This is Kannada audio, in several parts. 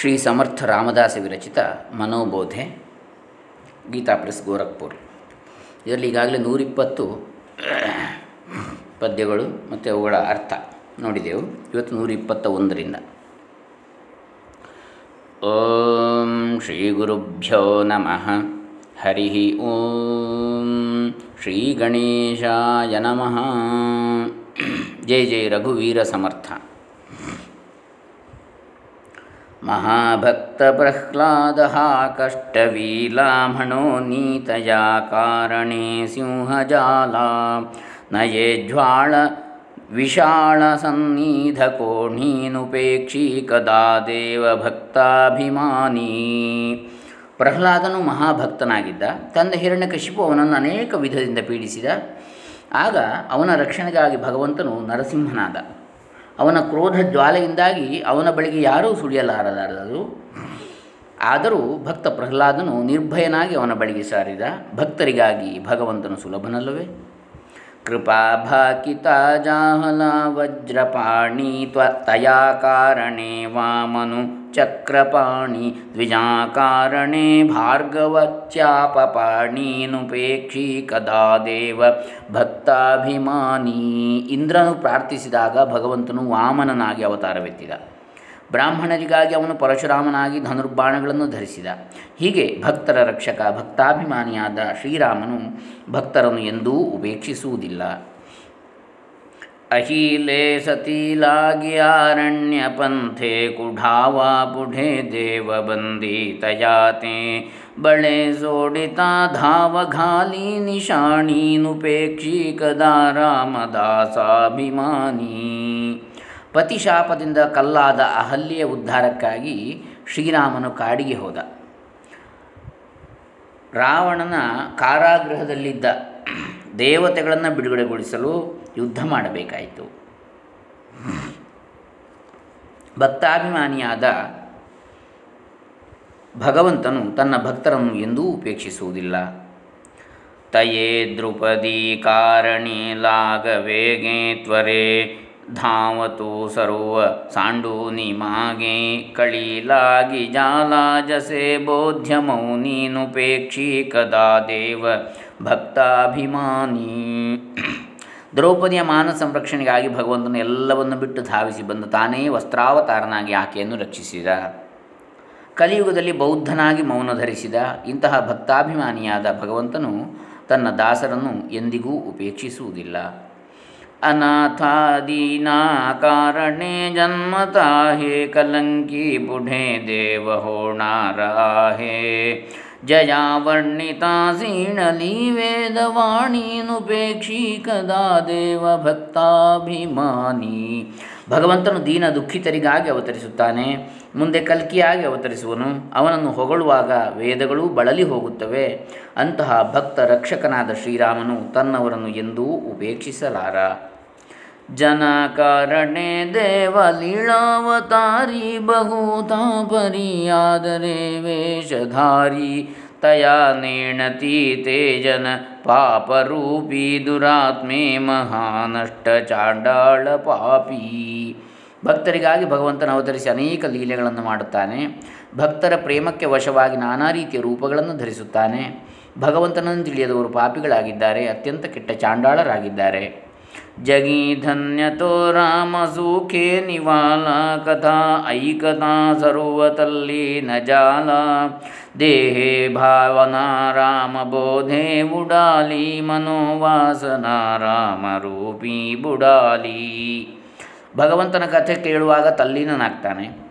ಶ್ರೀ ಸಮರ್ಥ ರಾಮದಾಸ ವಿರಚಿತ ಮನೋಬೋಧೆ, ಗೀತಾ ಪ್ರೆಸ್, ಗೋರಖ್ಪುರ್. ಇದರಲ್ಲಿ ಈಗಾಗಲೇ ನೂರಿಪ್ಪತ್ತು ಪದ್ಯಗಳು ಮತ್ತು ಅವುಗಳ ಅರ್ಥ ನೋಡಿದೆವು. ಇವತ್ತು ನೂರ ಇಪ್ಪತ್ತ ಒಂದರಿಂದ ಓಂ ಶ್ರೀ ಗುರುಭ್ಯೋ ನಮಃ. ಹರಿ ಓಂ ಶ್ರೀ ಗಣೇಶಾಯ ನಮಃ. ಜೈ ಜೈ ರಘುವೀರ ಸಮರ್ಥ. महाभक्तप्रह्लादः कष्टवीलामणो नीतया कारणे सिंहजाला नयेज्वाळ ವಿಶಾಳಸನ್ನಿಧಕೋಣೀನುಪೇಕ್ಷಿ ಕದಾ ದೇವಭಕ್ತಾಭಿಮಾನಿ ಪ್ರಹ್ಲಾದನು ಮಹಾಭಕ್ತನಾಗಿದ್ದ ತಂದೆ ಹಿರಣ್ಯಕಶಿಪು ಅವನನ್ನು ಅನೇಕ ವಿಧದಿಂದ ಪೀಡಿಸಿದ ಆಗ ಅವನ ರಕ್ಷಣೆಗಾಗಿ ಭಗವಂತನು ನರಸಿಂಹನಾದ ಅವನ ಕ್ರೋಧ ಜ್ವಾಲೆಯಿಂದಾಗಿ ಅವನ ಬಳಿಗೆ ಯಾರೂ ಸುಳಿಯಲಾರದಾರದು. ಆದರೂ ಭಕ್ತ ಪ್ರಹ್ಲಾದನು ನಿರ್ಭಯನಾಗಿ ಅವನ ಬಳಿಗೆ ಸಾರಿದ. ಭಕ್ತರಿಗಾಗಿ ಭಗವಂತನು ಸುಲಭನಲ್ಲವೇ? ಕೃಪಾಭಾಕಿತ ಜಾಹಲ ವಜ್ರಪಾಣಿ ತ್ವ ತಯಾ ಕಾರಣೆ ವಾಮನು ಚಕ್ರಪಾಣಿ ದ್ವಿಜಾಕಾರಣೆ ಭಾರ್ಗವಚ್ಯಾಪಪಾಣೀನುಪೇಕ್ಷಿ ಕದಾ ದೇವ ಭಕ್ತಾಭಿಮಾನಿ ಇಂದ್ರನು ಪ್ರಾರ್ಥಿಸಿದಾಗ ಭಗವಂತನು ವಾಮನನಾಗಿ ಅವತಾರವೆತ್ತಿದ. ಬ್ರಾಹ್ಮಣರಿಗಾಗಿ ಅವನು ಪರಶುರಾಮನಾಗಿ ಧನುರ್ಬಾಣಗಳನ್ನು ಧರಿಸಿದ. ಹೀಗೆ ಭಕ್ತರ ರಕ್ಷಕ, ಭಕ್ತಾಭಿಮಾನಿಯಾದ ಶ್ರೀರಾಮನು ಭಕ್ತರನ್ನು ಎಂದೂ ಉಪೇಕ್ಷಿಸುವುದಿಲ್ಲ. ಅಹೀಲೆ ಸತೀಲಾಗಿ ಅರಣ್ಯ ಪಂಥೆ ಕುಢಾವಾ ಪುಢೆ ದೇವ ತಯಾತೆ ಬಳೆ ಸೋಡಿತ ಧಾವ ಘಾಲಿ ನಿಶಾಣೀನುಪೇಕ್ಷಿ ಕದಾ ಪತಿಶಾಪದಿಂದ ಕಲ್ಲಾದ ಅಹಲ್ಯೆಯ ಉದ್ಧಾರಕ್ಕಾಗಿ ಶ್ರೀರಾಮನು ಕಾಡಿಗೆ ಹೋದ. ರಾವಣನ ಕಾರಾಗೃಹದಲ್ಲಿದ್ದ ದೇವತೆಗಳನ್ನು ಬಿಡುಗಡೆಗೊಳಿಸಲು ಯುದ್ಧ ಮಾಡಬೇಕಾಯಿತು. ಭಕ್ತಾಭಿಮಾನಿಯಾದ ಭಗವಂತನು ತನ್ನ ಭಕ್ತರನ್ನು ಎಂದೂ ಉಪೇಕ್ಷಿಸುವುದಿಲ್ಲ. ತಯೇ ದ್ರುಪದಿ ಕಾರಣಿ ಲಾಗವೇಗೆ ತ್ವರೆ ಧಾವತು ಸರ್ವ ಸಾಂಡೂನಿ ಮಾಗೆ ಕಳೀಲಾಗಿ ಜಾಲಾಜಸೆ ಬೋಧ್ಯ ಮೌನೀನುಪೇಕ್ಷಿ ಕದಾ ದೇವ ಭಕ್ತಾಭಿಮಾನಿ. ದ್ರೌಪದಿಯ ಮಾನ ಸಂರಕ್ಷಣೆಗಾಗಿ ಭಗವಂತನು ಎಲ್ಲವನ್ನು ಬಿಟ್ಟು ಧಾವಿಸಿ ಬಂದು ತಾನೇ ವಸ್ತ್ರಾವತಾರನಾಗಿ ಆಕೆಯನ್ನು ರಕ್ಷಿಸಿದ. ಕಲಿಯುಗದಲ್ಲಿ ಬೌದ್ಧನಾಗಿ ಮೌನ ಧರಿಸಿದ, ಇಂತಹ ಭಕ್ತಾಭಿಮಾನಿಯಾದ ಭಗವಂತನು ತನ್ನ ದಾಸರನ್ನು ಎಂದಿಗೂ ಉಪೇಕ್ಷಿಸುವುದಿಲ್ಲ. ಅನಾಥಾದೀನಾ ಕಾರಣೆ ಜನ್ಮತಾ ಹೇ ಕಲಂಕಿ ಬುಢೆ ದೇವ ಹೋಣಾರಾಹೇ ಜಯಾ ವರ್ಣಿತಾ ಸೀಣಲಿ ವೇದವಾಣೀನುಪೇಕ್ಷಿ ಕದಾ ದೇವ ಭಕ್ತಾಭಿಮಾನಿ ಭಗವಂತನು ದೀನ ದುಃಖಿತರಿಗಾಗಿ ಅವತರಿಸುತ್ತಾನೆ, ಮುಂದೆ ಕಲ್ಕಿಯಾಗಿ ಅವತರಿಸುವನು. ಅವನನ್ನು ಹೊಗಳುವಾಗ ವೇದಗಳೂ ಬಳಲಿ ಹೋಗುತ್ತವೆ. ಅಂತಹ ಭಕ್ತ ರಕ್ಷಕನಾದ ಶ್ರೀರಾಮನು ತನ್ನವರನ್ನು ಎಂದೂ ಉಪೇಕ್ಷಿಸಲಾರ. ಜನಕಾರಣೆ ದೇವಲೀಳಾವತಾರಿ ಬಹುತಾಪರಿ ಆದರೆ ವೇಷಧಾರಿ ಪಾಪರೂಪಿ ದುರಾತ್ಮೆ ಮಹಾನಷ್ಟ ಚಾಂಡಾಳ ಪಾಪಿ. ಭಕ್ತರಿಗಾಗಿ ಭಗವಂತನ ಅವತರಿಸಿ ಅನೇಕ ಲೀಲೆಗಳನ್ನು ಮಾಡುತ್ತಾನೆ. ಭಕ್ತರ ಪ್ರೇಮಕ್ಕೆ ವಶವಾಗಿ ನಾನಾ ರೀತಿಯ ರೂಪಗಳನ್ನು ಧರಿಸುತ್ತಾನೆ. ಭಗವಂತನನ್ನು ತಿಳಿಯದವರು ಪಾಪಿಗಳಾಗಿದ್ದಾರೆ, ಅತ್ಯಂತ ಕೆಟ್ಟ ಚಾಂಡಾಳರಾಗಿದ್ದಾರೆ. ಜಗಿ ಧನ್ಯತೋ ರಾಮ ಸುಖೇ ನಿವಾಲ, ಕಥಾ ಐಕತಾ ಸರ್ವತಲ್ಲಿ ನ ಜಾಲ. ದೇಹೇ ಭಾವನಾ ರಾಮ ಬೋಧೆ ಬುಡಾಲಿ, ಮನೋವಾಸನಾ ರಾಮ ರೂಪಿ ಬುಡಾಲಿ. ಭಗವಂತನ ಕಥೆ ಕೇಳುವಾಗ ತಲ್ಲೀನನಾಗ್ತಾನೆ.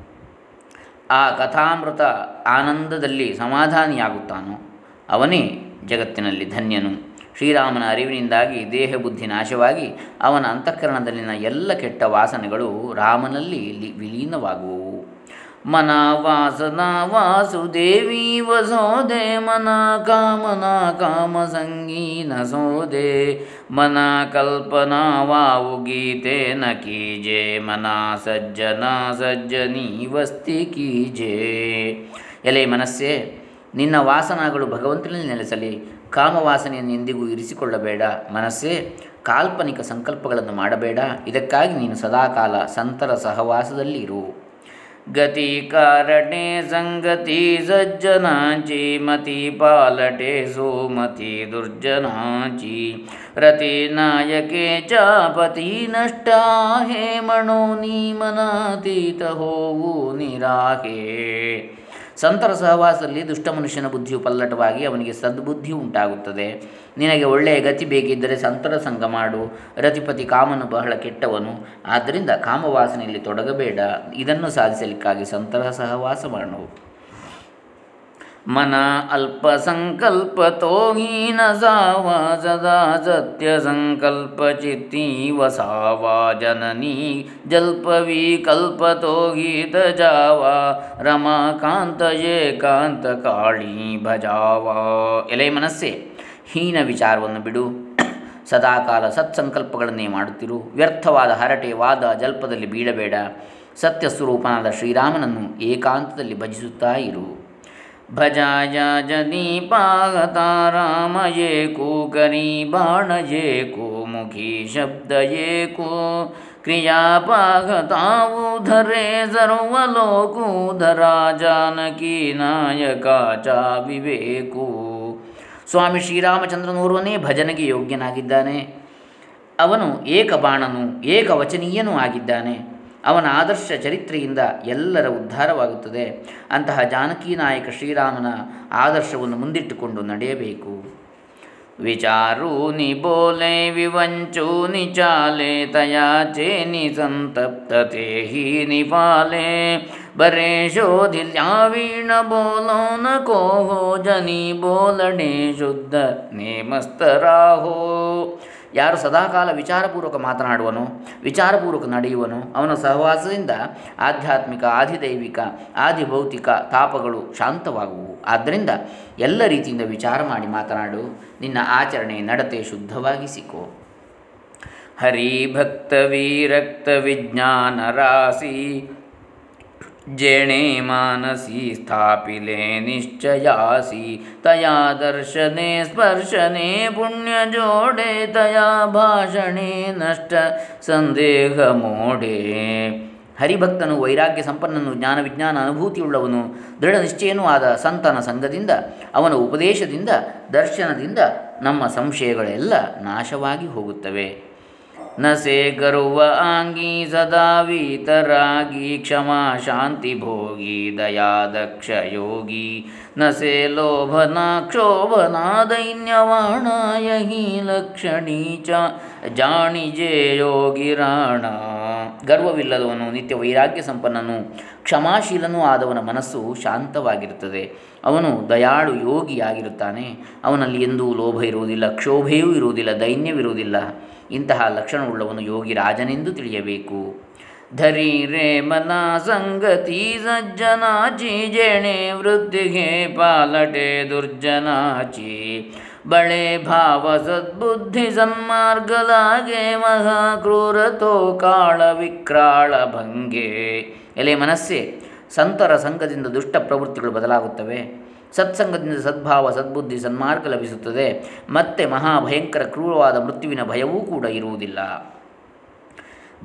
ಆ ಕಥಾಮೃತ ಆನಂದದಲ್ಲಿ ಸಮಾಧಾನಿಯಾಗುತ್ತಾನೋ, ಅವನೇ ಜಗತ್ತಿನಲ್ಲಿ ಧನ್ಯನು. ಶ್ರೀರಾಮನ ಅರಿವಿನಿಂದಾಗಿ ದೇಹ ಬುದ್ಧಿ ನಾಶವಾಗಿ ಅವನ ಅಂತಃಕರಣದಲ್ಲಿನ ಎಲ್ಲ ಕೆಟ್ಟ ವಾಸನೆಗಳು ರಾಮನಲ್ಲಿ ವಿಲೀನವಾಗುವವು. ಮನ ವಾಸನ ವಾಸುದೇವಿ ವಸೋದೆ, ಮನ ಕಾಮನ ಕಾಮ ಸಂಗೀನ ಸೋದೆ, ಮನ ಕಲ್ಪನಾ ವಾವು ಗೀತೆ ನ ಕೀಜೆ, ಮನ ಸಜ್ಜನ ಸಜ್ಜನಿ ವಸ್ತಿ ಕೀಜೆ. ಎಲೆ ಮನಸ್ಸೇ, ನಿನ್ನ ವಾಸನಗಳು ಭಗವಂತನಲ್ಲಿ ನೆಲೆಸಲಿ ಕಾಮವಾಸನೆಯನ್ನು ಎಂದಿಗೂ ಇರಿಸಿಕೊಳ್ಳಬೇಡ. ಮನಸ್ಸೇ ಕಾಲ್ಪನಿಕ ಸಂಕಲ್ಪಗಳನ್ನು ಮಾಡಬೇಡ. ಇದಕ್ಕಾಗಿ ನೀನು ಸದಾಕಾಲ ಸಂತರ ಸಹವಾಸದಲ್ಲಿ ಇರು. ಗತಿ ಕಾರಣೆ ಸಂಗತಿ ಸಜ್ಜನಾಂಚಿ, ಮತಿ ಪಾಲಟೆ ಸೋಮತಿ ದುರ್ಜನಾಂಚಿ. ರತಿ ನಾಯಕೆ ಚಾಪತಿ ನಷ್ಟ ಹೇಮಣೋ ನೀ ಮನಾತೀತ ಹೋವು ನಿರಾಹೇ. ಸಂತರ ಸಹವಾಸದಲ್ಲಿ ದುಷ್ಟ ಮನುಷ್ಯನ ಬುದ್ಧಿಯು ಪಲ್ಲಟವಾಗಿ ಅವನಿಗೆ ಸದ್ಬುದ್ಧಿ ಉಂಟಾಗುತ್ತದೆ. ನಿನಗೆ ಒಳ್ಳೆಯ ಗತಿ ಬೇಕಿದ್ದರೆ ಸಂತರ ಸಂಗ ಮಾಡು. ರತಿಪತಿ ಕಾಮನು ಬಹಳ ಕೆಟ್ಟವನು. ಆದ್ದರಿಂದ ಕಾಮವಾಸನೆಯಲ್ಲಿ ತೊಡಗಬೇಡ. ಇದನ್ನು ಸಾಧಿಸಲಿಕ್ಕಾಗಿ ಸಂತರ ಸಹವಾಸ ಮಾಡು. ಮನ ಅಲ್ಪ ಸಂಕಲ್ಪ ತೋಹೀನ ಸಾವ ಸತ್ಯ ಸಂಕಲ್ಪ ಚಿತ್ತೀವ ವಸಾವ ಜನನಿ ಜಲ್ಪ ವಿಕಲ್ಪ ತೋಗೀತ ಜಾವ ರಮಾಕಾಂತ ಏಕಾಂತ ಕಾಳಿ ಭಜಾವ ಎಲೆ ಮನಸ್ಸೆ, ಹೀನ ವಿಚಾರವನ್ನು ಬಿಡು. ಸದಾಕಾಲ ಸತ್ಸಂಕಲ್ಪಗಳನ್ನೇ ಮಾಡುತ್ತಿರು. ವ್ಯರ್ಥವಾದ ಹರಟೆ ವಾದ ಜಲ್ಪದಲ್ಲಿ ಬೀಳಬೇಡ. ಸತ್ಯ ಸ್ವರೂಪನಾದ ಶ್ರೀರಾಮನನ್ನು ಏಕಾಂತದಲ್ಲಿ ಭಜಿಸುತ್ತಾ ಇರು. ಭಜಾಯ ಜನಿ ಪಾಗತಾ ರಾಮಯೇ ಕೋ ಕರಿ ಬಾಣಯೇ ಕೋ ಮುಖಿ ಶಬ್ದಯೇ ಕೋ ಕ್ರಿಯಾ ಪಾಗತಾವು ಧರೆ ಸರ್ವಲೋಕೂಧರಾ ಜಾನಕಿ ನಾಯಕ ಚ ವಿವೇಕು ಸ್ವಾಮಿ ಶ್ರೀರಾಮಚಂದ್ರನೋರ್ವನೇ ಭಜನೆಗೆ ಯೋಗ್ಯನಾಗಿದ್ದಾನೆ ಅವನು ಏಕಬಾಣನು ಏಕವಚನೀಯನೂ ಆಗಿದ್ದಾನೆ ಅವನ ಆದರ್ಶ ಚರಿತ್ರೆಯಿಂದ ಎಲ್ಲರ ಉದ್ಧಾರವಾಗುತ್ತದೆ. ಅಂತಹ ಜಾನಕಿ ನಾಯಕ ಶ್ರೀರಾಮನ ಆದರ್ಶವನ್ನು ಮುಂದಿಟ್ಟುಕೊಂಡು ನಡೆಯಬೇಕು. ವಿಚಾರು ನಿ ಬೋಲೆ ವಿವಂಚು ನಿ ಚಾಲೆ ತಯಾಚೆ ನಿ ಸಂತಪ್ತತೆ ಹಿ ನಿ ಪಾಲೆ. ಬರೇ ಶೋಧಿಲ್ಯಾವೀಣ ಬೋಲೋ ನ ಕೋಹೋ ಜನಿ ಬೋಲಡೆ ಶುದ್ಧ ನೇಮಸ್ತರಾಹೋ ಯಾರು ಸದಾಕಾಲ ವಿಚಾರಪೂರ್ವಕ ಮಾತನಾಡುವನು, ವಿಚಾರಪೂರ್ವಕ ನಡೆಯುವನು, ಅವನ ಸಹವಾಸದಿಂದ ಆಧ್ಯಾತ್ಮಿಕ ಆದಿದೈವಿಕ ಆದಿಭೌತಿಕ ತಾಪಗಳು ಶಾಂತವಾಗುವು. ಆದ್ದರಿಂದ ಎಲ್ಲ ರೀತಿಯಿಂದ ವಿಚಾರ ಮಾಡಿ ಮಾತನಾಡು, ನಿನ್ನ ಆಚರಣೆ ನಡತೆ ಶುದ್ಧವಾಗಿಸಿಕೋ. ಹರಿ ಭಕ್ತ ವಿರಕ್ತ ವಿಜ್ಞಾನ ರಾಶಿ जेणे मानसी स्थापिले निश्चयासी तया दर्शने स्पर्शने पुण्यजोडे तया ಭಾಷಣೆ ನಷ್ಟ ಸಂದೇಹ ಮೋಡೆ ಹರಿಭಕ್ತನು ವೈರಾಗ್ಯ ಸಂಪನ್ನನು ಜ್ಞಾನ ವಿಜ್ಞಾನ ಅನುಭೂತಿಯುಳ್ಳವನು ದೃಢ ನಿಶ್ಚಯನೂ ಆದ ಸಂತನ ಸಂಘದಿಂದ ಅವನ ಉಪದೇಶದಿಂದ ದರ್ಶನದಿಂದ ನಮ್ಮ ಸಂಶಯಗಳೆಲ್ಲ ನಾಶವಾಗಿ ಹೋಗುತ್ತವೆ ನಸೆ ಗರುವ ಆಂಗಿ ಸದಾ ವೀತರಾಗಿ, ಕ್ಷಮಾ ಶಾಂತಿ ಭೋಗಿ ದಯಾ ದಕ್ಷ ಯೋಗಿ. ನಸೆ ಲೋಭನ ಕ್ಷೋಭನಾ ದೈನ್ಯವಾಣಾಯ ಹಿ ಲಕ್ಷಣೀ ಚ ಜಾಣಿಜೆ ಯೋಗಿ ರಾಣ. ಗರ್ವವಿಲ್ಲದವನು ನಿತ್ಯ ವೈರಾಗ್ಯ ಸಂಪನ್ನನು, ಕ್ಷಮಾಶೀಲನೂ ಆದವನ ಮನಸ್ಸು ಶಾಂತವಾಗಿರುತ್ತದೆ. ಅವನು ದಯಾಳು ಯೋಗಿಯಾಗಿರುತ್ತಾನೆ. ಅವನಲ್ಲಿ ಎಂದೂ ಲೋಭ ಇರುವುದಿಲ್ಲ, ಕ್ಷೋಭೆಯೂ ಇರುವುದಿಲ್ಲ, ದೈನ್ಯವಿರುವುದಿಲ್ಲ. ಇಂತಹ ಲಕ್ಷಣವುಳ್ಳವನು ಯೋಗಿ ರಾಜನೆಂದು ತಿಳಿಯಬೇಕು. ಧರಿ ರೇ ಮನ ಸಂಗತಿ ಸಜ್ಜನಾಚಿ ಜೇಣೆ ವೃದ್ಧಿಗೆ ಪಾಲಟೆ ದುರ್ಜನಾಚಿ ಬಳೆ ಭಾವ ಸದ್ಬುದ್ಧಿ ಸನ್ಮಾರ್ಗಲಾಗೆ ಮಹಾ ಕ್ರೂರತೋ ಕಾಳ ವಿಕ್ರಾಳ ಭಂಗೆ. ಎಲೆ ಮನಸ್ಸೆ ಸಂತರ ಸಂಘದಿಂದ ದುಷ್ಟ ಪ್ರವೃತ್ತಿಗಳು ಬದಲಾಗುತ್ತವೆ. ಸತ್ಸಂಗದಿಂದ ಸದ್ಭಾವ, ಸದ್ಬುದ್ಧಿ, ಸನ್ಮಾರ್ಗ ಲಭಿಸುತ್ತದೆ. ಮತ್ತೆ ಮಹಾಭಯಂಕರ ಕ್ರೂರವಾದ ಮೃತ್ಯುವಿನ ಭಯವೂ ಕೂಡ ಇರುವುದಿಲ್ಲ.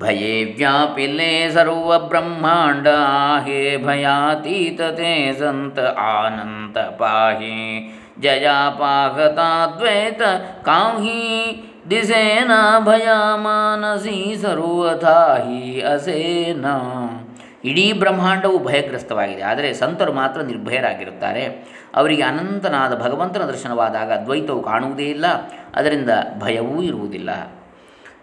ಭಯೇ ವ್ಯಾಪಿಲೇ ಸರ್ವ ಬ್ರಹ್ಮಾಂಡ, ಹೇ ಭಯಾತೀತತೆ ಸಂತ ಆನಂತ ಪಾಹಿ ಜಯಾಪಾಕತಾದ್ವೈತ ಕಾಂಹಿ, ದಿಸೇನ ಭಯ ಮಾನಸಿ ಸರ್ವಥಾಹಿ ಅಸೇನ. ಇಡೀ ಬ್ರಹ್ಮಾಂಡವು ಭಯಗ್ರಸ್ತವಾಗಿದೆ. ಆದರೆ ಸಂತರು ಮಾತ್ರ ನಿರ್ಭಯರಾಗಿರುತ್ತಾರೆ. ಅವರಿಗೆ ಅನಂತನಾದ ಭಗವಂತನ ದರ್ಶನವಾದಾಗ ದ್ವೈತವು ಕಾಣುವುದೇ ಇಲ್ಲ. ಅದರಿಂದ ಭಯವೂ ಇರುವುದಿಲ್ಲ.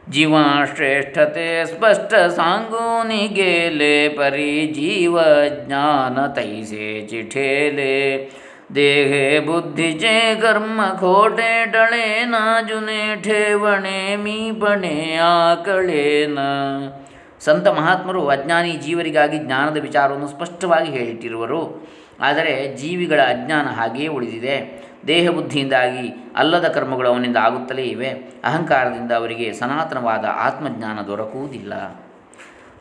ಜೀವ ಶ್ರೇಷ್ಠತೆ ಸ್ಪಷ್ಟ ಸಾಂಗೋನಿ ಗೇಲೆ ಪರಿ ಜೀವ ಜ್ಞಾನ ತೈಸೆ ಚಿಠೇಲೆ ದೇಹೆ ಬುದ್ಧಿ ಚೇ ಕರ್ಮ ಖೋಟೆ ಟಳೆ ನಾಜುನೆ ಠೇವಣೆ ಮೀಪಣೆ ಆಕಳೇನ ಸಂತ ಮಹಾತ್ಮರು ಅಜ್ಞಾನಿ ಜೀವರಿಗಾಗಿ ಜ್ಞಾನದ ವಿಚಾರವನ್ನು ಸ್ಪಷ್ಟವಾಗಿ ಹೇಳಿಟ್ಟಿರುವರು. ಆದರೆ ಜೀವಿಗಳ ಅಜ್ಞಾನ ಹಾಗೆಯೇ ಉಳಿದಿದೆ. ದೇಹ ಬುದ್ಧಿಯಿಂದಾಗಿ ಅಲ್ಲದ ಕರ್ಮಗಳು ಅವನಿಂದ ಆಗುತ್ತಲೇ ಇವೆ. ಅಹಂಕಾರದಿಂದ ಅವರಿಗೆ ಸನಾತನವಾದ ಆತ್ಮಜ್ಞಾನ ದೊರಕುವುದಿಲ್ಲ.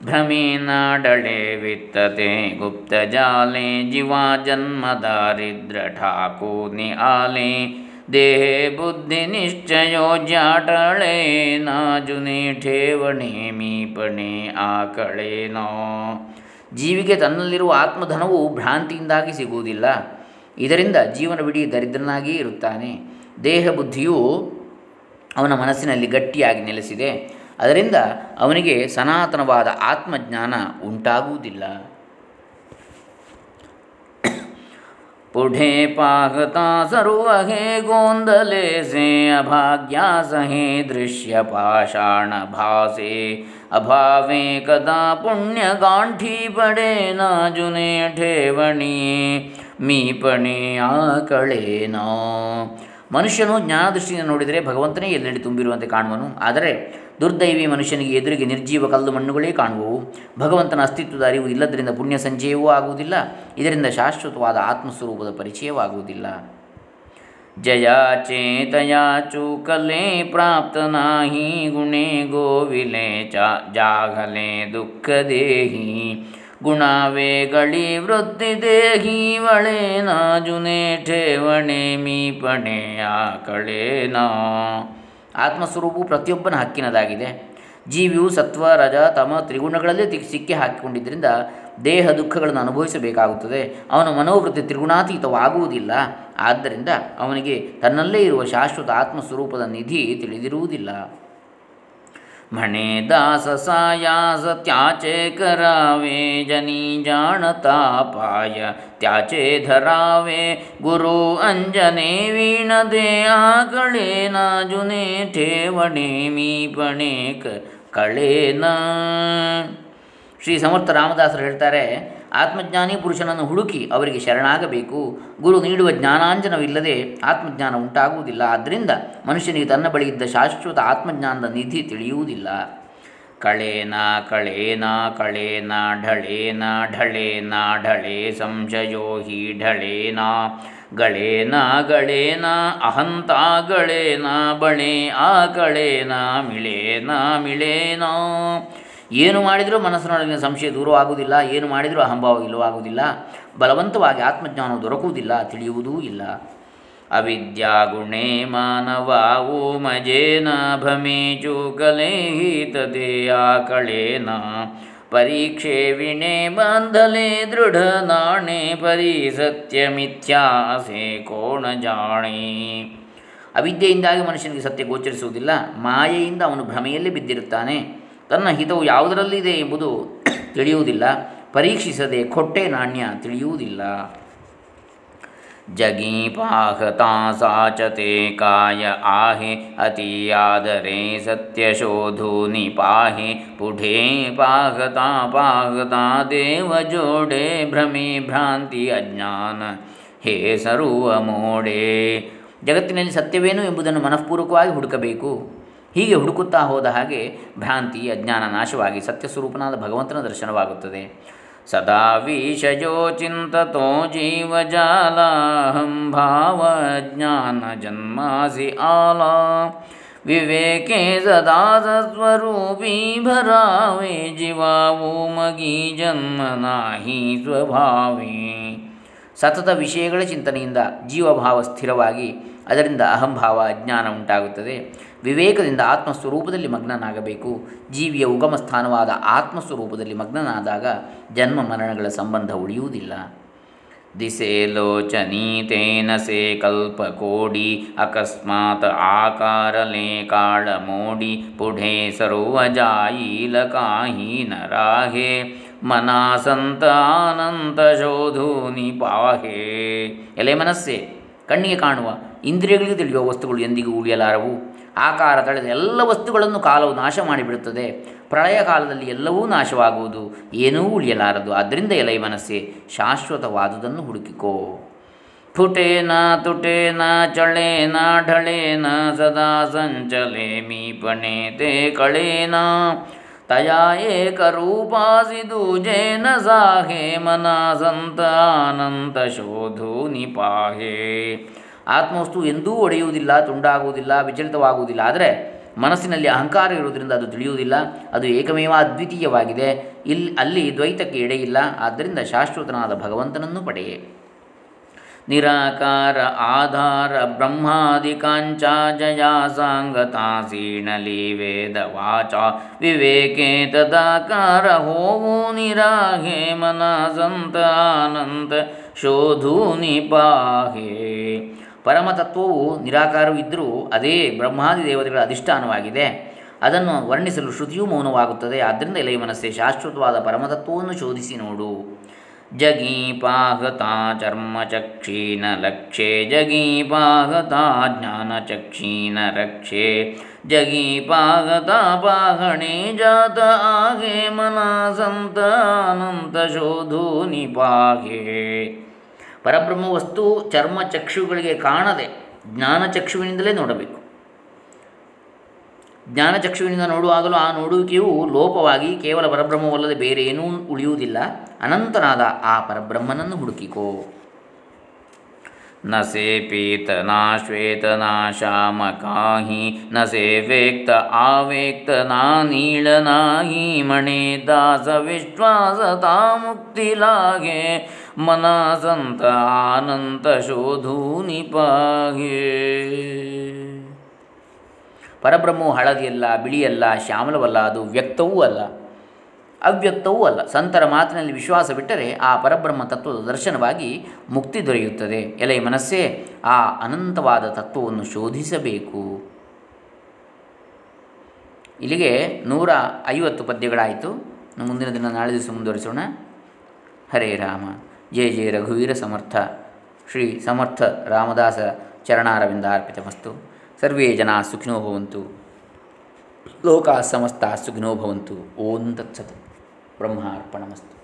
ಭ್ರಮೇನಾಡಳೆ ವಿತ್ತತೆ ಗುಪ್ತ ಜಾಲೆ ಜೀವಾ ಜನ್ಮ ದಾರಿದ್ರ ಠಾಕೂನಿ ಆಲೆ ದೇಹೆ ಬುದ್ಧಿ ನಿಶ್ಚಯೋ ಜಾಟಳೆ ನಾಜುನೆ ಠೇವಣೆ ಮೀಪಣೆ ಆಕಳೇನೋ ಜೀವಿಗೆ ತನ್ನಲ್ಲಿರುವ ಆತ್ಮಧನವು ಭ್ರಾಂತಿಯಿಂದಾಗಿ ಸಿಗುವುದಿಲ್ಲ. ಇದರಿಂದ ಜೀವನವಿಡೀ ದರಿದ್ರನಾಗಿ ಇರುತ್ತಾನೆ. ದೇಹ ಬುದ್ಧಿಯು ಅವನ ಮನಸ್ಸಿನಲ್ಲಿ ಗಟ್ಟಿಯಾಗಿ ನೆಲೆಸಿದೆ. ಅದರಿಂದ ಅವನಿಗೆ ಸನಾತನವಾದ ಆತ್ಮಜ್ಞಾನ ಉಂಟಾಗುವುದಿಲ್ಲ. पुढे पाहता सर्व हे गोंदले से अभाग्यास हे दृश्य पाषाण भासे अभावे कदा पुण्य गांठी पडे ना जुने ठेवणी ಮೀಪಣೆ ಆಕಳೇನೋ ಮನುಷ್ಯನು ಜ್ಞಾನದೃಷ್ಟಿಯಿಂದ ನೋಡಿದರೆ ಭಗವಂತನೇ ಎಲ್ಲೆಡೆ ತುಂಬಿರುವಂತೆ ಕಾಣುವನು ಆದರೆ ದುರ್ದೈವಿ ಮನುಷ್ಯನಿಗೆ ಎದುರಿಗೆ ನಿರ್ಜೀವ ಕಲ್ಲು ಮಣ್ಣುಗಳೇ ಕಾಣುವವು. ಭಗವಂತನ ಅಸ್ತಿತ್ವದ ಅರಿವು ಇಲ್ಲದರಿಂದ ಪುಣ್ಯ ಸಂಚಯವೂ ಆಗುವುದಿಲ್ಲ. ಇದರಿಂದ ಶಾಶ್ವತವಾದ ಆತ್ಮಸ್ವರೂಪದ ಪರಿಚಯವಾಗುವುದಿಲ್ಲ ಜಯ ಚೇತಯ ಚೂಕಲೆ ಪ್ರಾಪ್ತ ನಾಹಿ ಗುಣೆ ಗೋವಿಲೆ ಚ ಜಾಗಲೆ ದುಃಖ ದೇಹಿ. ಗುಣಾವೇಗಳಿ ವೃತ್ತಿ ದೇಹಿ ವಳೆ ನಾಜುನೆ ಠೇವಣೆ ಮೀಪಣೆ ಆಕಳೇನ ಆತ್ಮಸ್ವರೂಪವು ಪ್ರತಿಯೊಬ್ಬನ ಹಕ್ಕಿನದಾಗಿದೆ. ಜೀವಿಯು ಸತ್ವ, ರಜ, ತಮ ತ್ರಿಗುಣಗಳಲ್ಲೇ ಸಿಕ್ಕಿ ಹಾಕಿಕೊಂಡಿದ್ದರಿಂದ ದೇಹ ದುಃಖಗಳನ್ನು ಅನುಭವಿಸಬೇಕಾಗುತ್ತದೆ. ಅವನ ಮನೋವೃತ್ತಿ ತ್ರಿಗುಣಾತೀತವಾಗುವುದಿಲ್ಲ. ಆದ್ದರಿಂದ ಅವನಿಗೆ ತನ್ನಲ್ಲೇ ಇರುವ ಶಾಶ್ವತ ಆತ್ಮಸ್ವರೂಪದ ನಿಧಿ ತಿಳಿದಿರುವುದಿಲ್ಲ. म्हणे दास सायास त्याचे करावे जनी जाणता पाय त्याचे धरावे गुरु अंजने वीण दे आकळे ना जुने ठेवणे मी पणे ಕಳೇನ ಶ್ರೀ ಸಮರ್ಥ ರಾಮದಾಸರು ಹೇಳ್ತಾರೆ ಆತ್ಮಜ್ಞಾನಿ ಪುರುಷನನ್ನು ಹುಡುಕಿ ಅವರಿಗೆ ಶರಣಾಗಬೇಕು. ಗುರು ನೀಡುವ ಜ್ಞಾನಾಂಜನವಿಲ್ಲದೆ ಆತ್ಮಜ್ಞಾನ ಉಂಟಾಗುವುದಿಲ್ಲ. ಆದ್ದರಿಂದ ಮನುಷ್ಯನಿಗೆ ತನ್ನ ಬಳಿ ಇದ್ದ ಶಾಶ್ವತ ಆತ್ಮಜ್ಞಾನದ ನಿಧಿ ತಿಳಿಯುವುದಿಲ್ಲ. ಕಳೇನ ಕಳೇನ ಕಳೇನ, ಢಳೇನ ಢಳೇನ, ಢಳೇ ಸಂಶಯೋ ಹಿ ಢಳೇನ, ಗಳೇನ ಗಳೇನ, ಅಹಂತ, ಗಳೇನ ಬಳೆ ಆ ಕಳೇನ ಮಿಳೇನ ಮಿಳೇನ ಏನು ಮಾಡಿದರೂ ಮನಸ್ಸಿನೊಳಗಿನ ಸಂಶಯ ದೂರವಾಗುವುದಿಲ್ಲ ಏನು ಮಾಡಿದರೂ ಅಹಂಭಾವ ಇಲ್ಲವಾಗುವುದಿಲ್ಲ ಬಲವಂತವಾಗಿ ಆತ್ಮಜ್ಞಾನವು ದೊರಕುವುದಿಲ್ಲ, ತಿಳಿಯುವುದೂ ಇಲ್ಲ. ಅವಿದ್ಯಾ ಗುಣೇ ಮಾನವ, ಓಮಜೇನ ಭಮೇಜು ಚೂಕಲೆ ಹಿತದೆಯ ಕಳೇನ ಪರೀಕ್ಷೆ ವಿಣೆ ಬಂಧಲೆ ದೃಢ ನಾಣೆ, ಪರಿ ಸತ್ಯ ಮಿಥ್ಯಾಸೆ ಕೋಣ ಜಾಣೆ. ಅವಿದ್ಯೆಯಿಂದಾಗಿ ಮನುಷ್ಯನಿಗೆ ಸತ್ಯ ಗೋಚರಿಸುವುದಿಲ್ಲ, ಮಾಯೆಯಿಂದ ಅವನು ಭ್ರಮೆಯಲ್ಲಿ ಬಿದ್ದಿರುತ್ತಾನೆ. ತನ್ನ ಹಿತವು ಯಾವುದರಲ್ಲಿದೆ ಎಂಬುದು ತಿಳಿಯುವುದಿಲ್ಲ. ಪರೀಕ್ಷಿಸದೆ ಕೊಟ್ಟೆ ನಾಣ್ಯ ತಿಳಿಯುವುದಿಲ್ಲ. ಜಗಿ ಪಾಹತಾ ಸಾಚತೆ ಕಾಯ ಆಹೆ ಅತಿಯಾದರೆ ಸತ್ಯಶೋಧು ನಿಪಾಹೆ ಪುಢೇ ಪಾಹತಾ ಪಾಹತಾ ದೇವ ಜೋಡೆ ಭ್ರಮೆ ಭ್ರಾಂತಿ ಅಜ್ಞಾನ ಹೇ ಸರ್ವ ಮೋಡೆ. ಜಗತ್ತಿನಲ್ಲಿ ಸತ್ಯವೇನು ಎಂಬುದನ್ನು ಮನಃಪೂರ್ವಕವಾಗಿ ಹುಡುಕಬೇಕು. ಹೀಗೆ ಹುಡುಕುತ್ತಾ ಹೋದ ಹಾಗೆ ಭ್ರಾಂತಿ ಅಜ್ಞಾನ ನಾಶವಾಗಿ ಸತ್ಯಸ್ವರೂಪನಾದ ಭಗವಂತನ ದರ್ಶನವಾಗುತ್ತದೆ. ಸದಾ ವಿಷಯೋ ಚಿಂತತೋ ಜೀವ ಭಾವ ಜ್ಞಾನ ಜನ್ಮಾಸಿ ಆಲ. ವಿವೇಕೆ ಸದಾ ಸ್ವರೂಪಿ ಭರಾವೆ ಜೀವಾವೋ ಮಗಿ ಜನ್ಮ ನಾಹಿ ಸ್ವಭಾವೇ. ಸತತ ವಿಷಯಗಳ ಚಿಂತನೆಯಿಂದ ಜೀವಭಾವ ಸ್ಥಿರವಾಗಿ ಅದರಿಂದ ಅಹಂಭಾವ, ಅಜ್ಞಾನ ಉಂಟಾಗುತ್ತದೆ. ವಿವೇಕದಿಂದ ಆತ್ಮಸ್ವರೂಪದಲ್ಲಿ ಮಗ್ನನಾಗಬೇಕು. ಜೀವಿಯ ಉಗಮ ಸ್ಥಾನವಾದ ಆತ್ಮಸ್ವರೂಪದಲ್ಲಿ ಮಗ್ನನಾದಾಗ ಜನ್ಮ ಮರಣಗಳ ಸಂಬಂಧ ಉಳಿಯುವುದಿಲ್ಲ. ದಿಸೆ ಲೋಚನೀತೇನ ಸೇ ಕಲ್ಪಕೋಡಿ ಅಕಸ್ಮಾತ್ ಆಕಾರಲೆ ಲೇಕಾಳ ಮೋಡಿ, ಪುಢೆ ಸರ್ವಜಾಯಿಲ ಕಾಹೀನ ರಾಹೆ ಮನಾಸಂತ ಆನಂತ ಶೋಧೂನಿ ಪಾಹೆ. ಎಲೆ ಮನಸ್ಸೆ ಕಣ್ಣಿಗೆ ಕಾಣುವ ಇಂದ್ರಿಯಗಳಿಗೆ ತಿಳಿಯುವ ವಸ್ತುಗಳು ಎಂದಿಗೂ ಉಳಿಯಲಾರವು. ಆಕಾರ ತಳೆದ ಎಲ್ಲ ವಸ್ತುಗಳನ್ನು ಕಾಲವು ನಾಶ ಮಾಡಿಬಿಡುತ್ತದೆ. ಪ್ರಳಯ ಕಾಲದಲ್ಲಿ ಎಲ್ಲವೂ ನಾಶವಾಗುವುದು, ಏನೂ ಉಳಿಯಲಾರದು. ಆದ್ದರಿಂದ ಎಲೈ ಮನಸ್ಸೇ, ಶಾಶ್ವತವಾದುದನ್ನು ಹುಡುಕಿಕೋ. ಫುಟೇನ ತುಟೇನ, ಚಳೇನ, ಢಳೇನ, ಸದಾ ಸಂಚಲೆ ಮೀಪಣೆ ತೇ ಕಳೇನ. ದೂಜೇನ ಸಾಹೆ ಮನ ಸಂತ ಅನಂತ ಶೋಧು ನಿಪಾಹೆ. ಆತ್ಮವಸ್ತು ಎಂದೂ ಒಡೆಯುವುದಿಲ್ಲ, ತುಂಡಾಗುವುದಿಲ್ಲ, ವಿಚಲಿತವಾಗುವುದಿಲ್ಲ. ಆದರೆ ಮನಸ್ಸಿನಲ್ಲಿ ಅಹಂಕಾರ ಇರುವುದರಿಂದ ಅದು ತಿಳಿಯುವುದಿಲ್ಲ. ಅದು ಏಕಮೇವ ಅದ್ವಿತೀಯವಾಗಿದೆ. ಇಲ್ಲಿ ಅಲ್ಲಿ ದ್ವೈತಕ್ಕೆ ಎಡೆಯಿಲ್ಲ. ಆದ್ದರಿಂದ ಶಾಶ್ವತನಾದ ಭಗವಂತನನ್ನು ಪಡೆಯೇ. ನಿರಾಕಾರ, ಆಧಾರ ಬ್ರಹ್ಮಾದಿಕಾಂಚ ಜಯಾ ಸಾಂಗತಾಸೀಣಲಿ ವೇದ ವಾಚ, ವಿವೇಕೆ ತದಾಕಾರ, ಹೋವು ನಿರಾಹೇ ಮನ ಸಂತ ಆನಂತ, ಶೋಧೂನಿ ನಿಪಾಹೇ ಪರಮತತ್ವವು ನಿರಾಕಾರವಿದ್ದರೂ ಅದೇ ಬ್ರಹ್ಮಾದಿ ದೇವತೆಗಳ ಅಧಿಷ್ಠಾನವಾಗಿದೆ. ಅದನ್ನು ವರ್ಣಿಸಲು ಶ್ರುತಿಯೂ ಮೌನವಾಗುತ್ತದೆ. ಆದ್ದರಿಂದ ಎಲೆಯ ಮನಸ್ಸೇ ಶಾಶ್ವತವಾದ ಪರಮತತ್ವವನ್ನು ಶೋಧಿಸಿ ನೋಡು. ಜಗೀಪಾಗತಾ ಚರ್ಮಚಕ್ಷೀನ ಲಕ್ಷೆ ಜಗೀಪಾಗತಾ ಜ್ಞಾನಚಕ್ಷೀನ ರಕ್ಷೆ ಜಗೀಪಾಗತ ಪಾಹಣೆ ಜಾತ ಆಗೆ ಮನ ಸಂತ ಅನಂತ ಶೋಧು ನಿಪಾಹೆ ಪರಬ್ರಹ್ಮ ವಸ್ತು ಚರ್ಮ ಚಕ್ಷುಗಳಿಗೆ ಕಾಣದೆ ಜ್ಞಾನಚಕ್ಷುವಿನಿಂದಲೇ ನೋಡಬೇಕು. ಜ್ಞಾನಚಕ್ಷುವಿನಿಂದ ನೋಡುವಾಗಲೂ ಆ ನೋಡುವಿಕೆಯು ಲೋಪವಾಗಿ ಕೇವಲ ಪರಬ್ರಹ್ಮವಲ್ಲದೆ ಬೇರೆ ಏನೂ ಉಳಿಯುವುದಿಲ್ಲ. ಅನಂತನಾದ ಆ ಪರಬ್ರಹ್ಮನನ್ನು ಹುಡುಕಿಕೋ. ನಸೇ ಸೇ ಪೀತ ನಾ ಶ್ವೇತ ನಾ ಶಾಮ ಕಾಹಿ ನಸೇ ಸೇ ವೇಕ್ತ ಆವೇಕ್ತ ನಾ ನೀಳ ನಾಹಿ ಶೋಧೂನಿ ದಾಸ ವಿಶ್ವಾಸ ತಾ ಮುಕ್ತಿ ಲಾಗೆ ಮನ ಸಂತ ಆನಂತ ಶೋಧೂ ನಿಪಾಹೇ ಪರಬ್ರಹ್ಮವು ಹಳದಿಯಲ್ಲ, ಬಿಳಿಯಲ್ಲ, ಶ್ಯಾಮಲವಲ್ಲ, ಅದು ವ್ಯಕ್ತವೂ ಅಲ್ಲ, ಅವ್ಯಕ್ತವೂ ಅಲ್ಲ. ಸಂತರ ಮಾತಿನಲ್ಲಿ ವಿಶ್ವಾಸ ಬಿಟ್ಟರೆ ಆ ಪರಬ್ರಹ್ಮ ತತ್ವದ ದರ್ಶನವಾಗಿ ಮುಕ್ತಿ ದೊರೆಯುತ್ತದೆ. ಎಲೆ ಮನಸ್ಸೇ, ಆ ಅನಂತವಾದ ತತ್ವವನ್ನು ಶೋಧಿಸಬೇಕು. ಇಲ್ಲಿಗೆ ನೂರ ಐವತ್ತು ಪದ್ಯಗಳಾಯಿತು. ಮುಂದಿನ ದಿನ ನಾಳೆ ದಿವಸ ಮುಂದುವರಿಸೋಣ. ಹರೇ ರಾಮ. ಜಯ ಜಯ ರಘುವೀರ ಸಮರ್ಥ. ಶ್ರೀ ಸಮರ್ಥ ರಾಮದಾಸ ಚರಣಾರವಿಂದಾರ್ಪಿತಮಸ್ತು ಸರ್ವೇ ಜನ ಸುಖಿನೋ ಭವಂತು. ಲೋಕ ಸಮಸ್ತ ಸುಖಿನೋ ಭವಂತು. ಓಂ ತತ್ಸತ್. ಬ್ರಹ್ಮಾರ್ಪಣಮಸ್ತು.